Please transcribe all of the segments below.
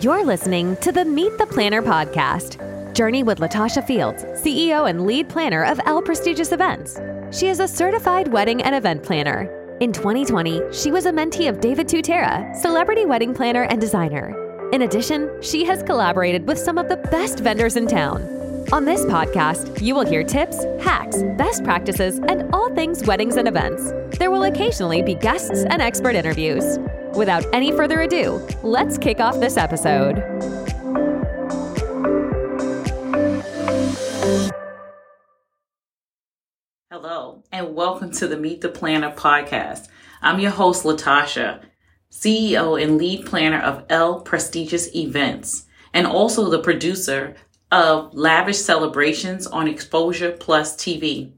You're listening to the Meet the Planner podcast. Journey with Latasha Fields, CEO and lead planner of L Prestigious Events. She is a certified wedding and event planner. In 2020, she was a mentee of David Tutera, celebrity wedding planner and designer. In addition, she has collaborated with some of the best vendors in town. On this podcast, you will hear tips, hacks, best practices, and all things weddings and events. There will occasionally be guests and expert interviews. Without any further ado, let's kick off this episode. Hello, and welcome to the Meet the Planner podcast. I'm your host, Latasha, CEO and lead planner of L Prestigious Events, and also the producer of Lavish Celebrations on Exposure Plus TV.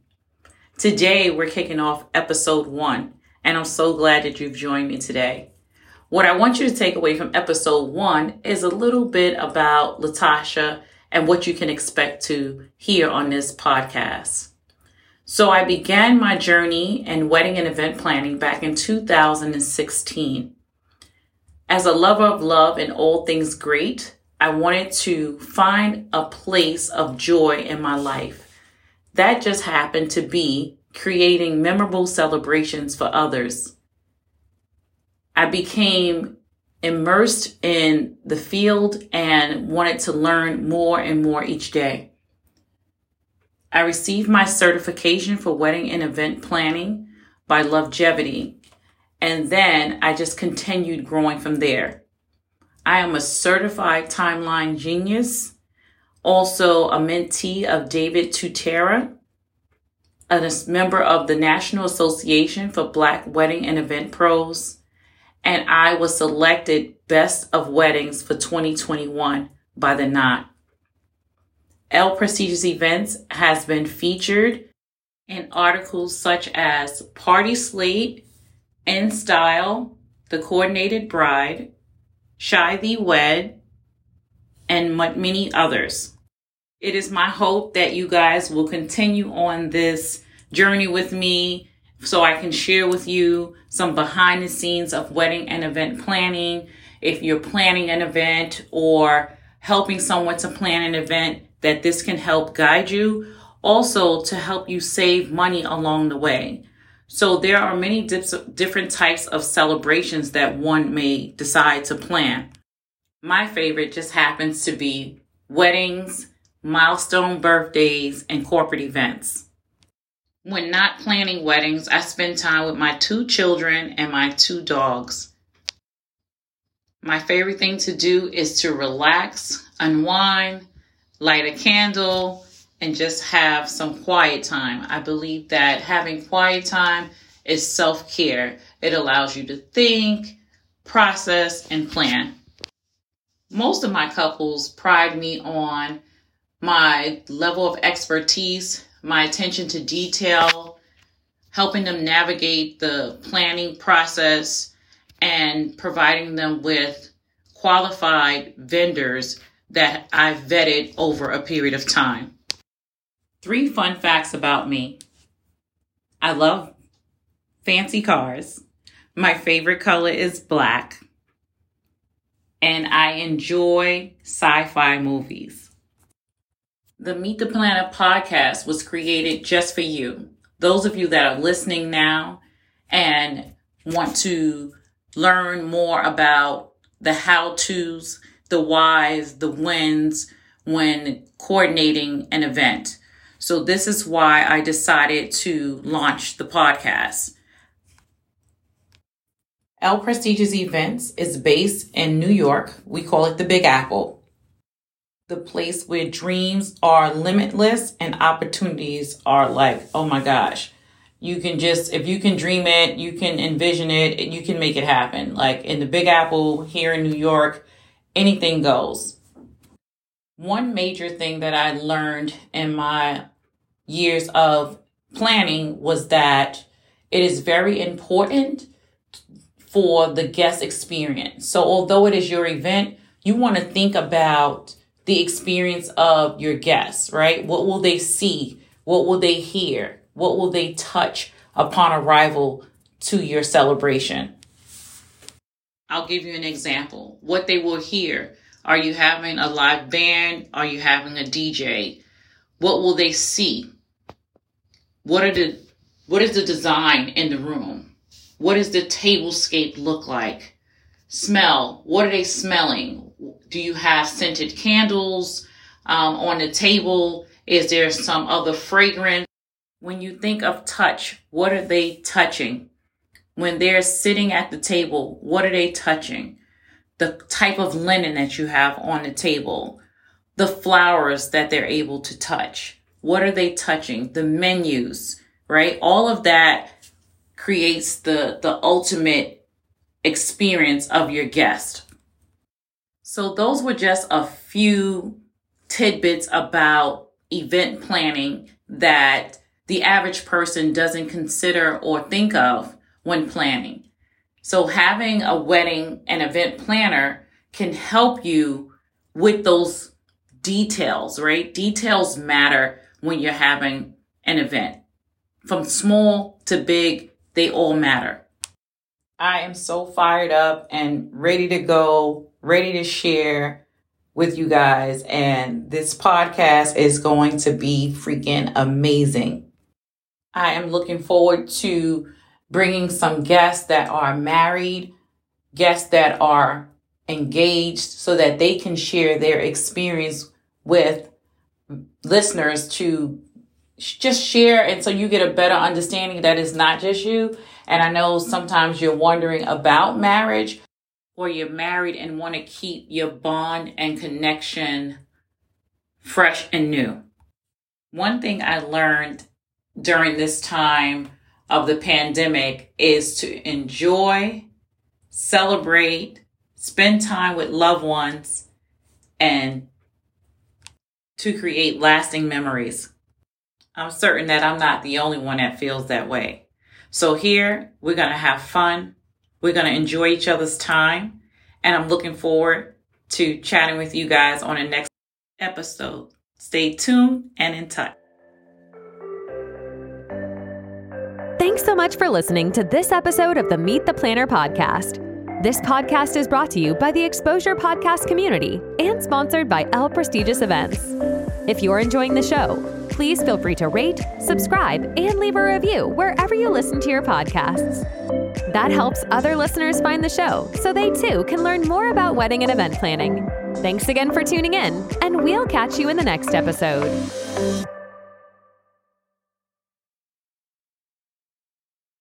Today, we're kicking off episode one, and I'm so glad that you've joined me today. What I want you to take away from episode one is a little bit about Latasha and what you can expect to hear on this podcast. So I began my journey in wedding and event planning back in 2016. As a lover of love and all things great, I wanted to find a place of joy in my life. That just happened to be creating memorable celebrations for others. I became immersed in the field and wanted to learn more and more each day. I received my certification for wedding and event planning by Lovegevity, and then I just continued growing from there. I am a certified timeline genius, also a mentee of David Tutera, a member of the National Association for Black Wedding and Event Pros, and I was selected Best of Weddings for 2021 by the Knot. L Prestigious Events has been featured in articles such as Party Slate, In Style, The Coordinated Bride, Shy Thee Wed, and many others. It is my hope that you guys will continue on this journey with me so I can share with you some behind the scenes of wedding and event planning. If you're planning an event or helping someone to plan an event, that this can help guide you. Also, to help you save money along the way. So, there are many different types of celebrations that one may decide to plan. My favorite just happens to be weddings, milestone birthdays, and corporate events. When not planning weddings, I spend time with my two children and my two dogs. My favorite thing to do is to relax, unwind, light a candle, and just have some quiet time. I believe that having quiet time is self care. It allows you to think, process, and plan. Most of my couples pride me on my level of expertise my attention to detail, helping them navigate the planning process, and providing them with qualified vendors that I've vetted over a period of time. Three fun facts about me I love fancy cars. My favorite color is black. And I enjoy sci fi movies. The Meet the Planner podcast was created just for you. Those of you that are listening now and want to learn more about the how to's, the whys, the wins when coordinating an event. So, this is why I decided to launch the podcast. L Prestigious Events is based in New York. We call it the Big Apple the place where dreams are limitless and opportunities are like, oh my gosh. You can just, if you can dream it, you can envision it, you can make it happen. Like in the Big Apple here in New York, anything goes. One major thing that I learned in my years of planning was that it is very important for the guest experience. So although it is your event, you want to think about the experience of your guests, right? What will they see? What will they hear? What will they touch upon arrival to your celebration? I'll give you an example. What they will hear. Are you having a live band? Are you having a DJ? What will they see? What are the what is the design in the room? What does the tablescape look like? Smell. What are they smelling? Do you have scented candles um, on the table? Is there some other fragrance? When you think of touch, what are they touching? When they're sitting at the table, what are they touching? The type of linen that you have on the table, the flowers that they're able to touch. What are they touching? The menus, right? All of that creates the, the ultimate experience of your guest. So those were just a few tidbits about event planning that the average person doesn't consider or think of when planning. So having a wedding and event planner can help you with those details, right? Details matter when you're having an event. From small to big, they all matter. I am so fired up and ready to go, ready to share with you guys. And this podcast is going to be freaking amazing. I am looking forward to bringing some guests that are married, guests that are engaged so that they can share their experience with listeners to just share and so you get a better understanding that it's not just you. And I know sometimes you're wondering about marriage or you're married and want to keep your bond and connection fresh and new. One thing I learned during this time of the pandemic is to enjoy, celebrate, spend time with loved ones, and to create lasting memories. I'm certain that I'm not the only one that feels that way. So here we're going to have fun. We're going to enjoy each other's time. And I'm looking forward to chatting with you guys on the next episode. Stay tuned and in touch. Thanks so much for listening to this episode of the Meet the Planner podcast. This podcast is brought to you by the Exposure Podcast community and sponsored by L Prestigious Events. If you're enjoying the show, please feel free to rate, subscribe, and leave a review wherever you listen to your podcasts. That helps other listeners find the show so they too can learn more about wedding and event planning. Thanks again for tuning in, and we'll catch you in the next episode.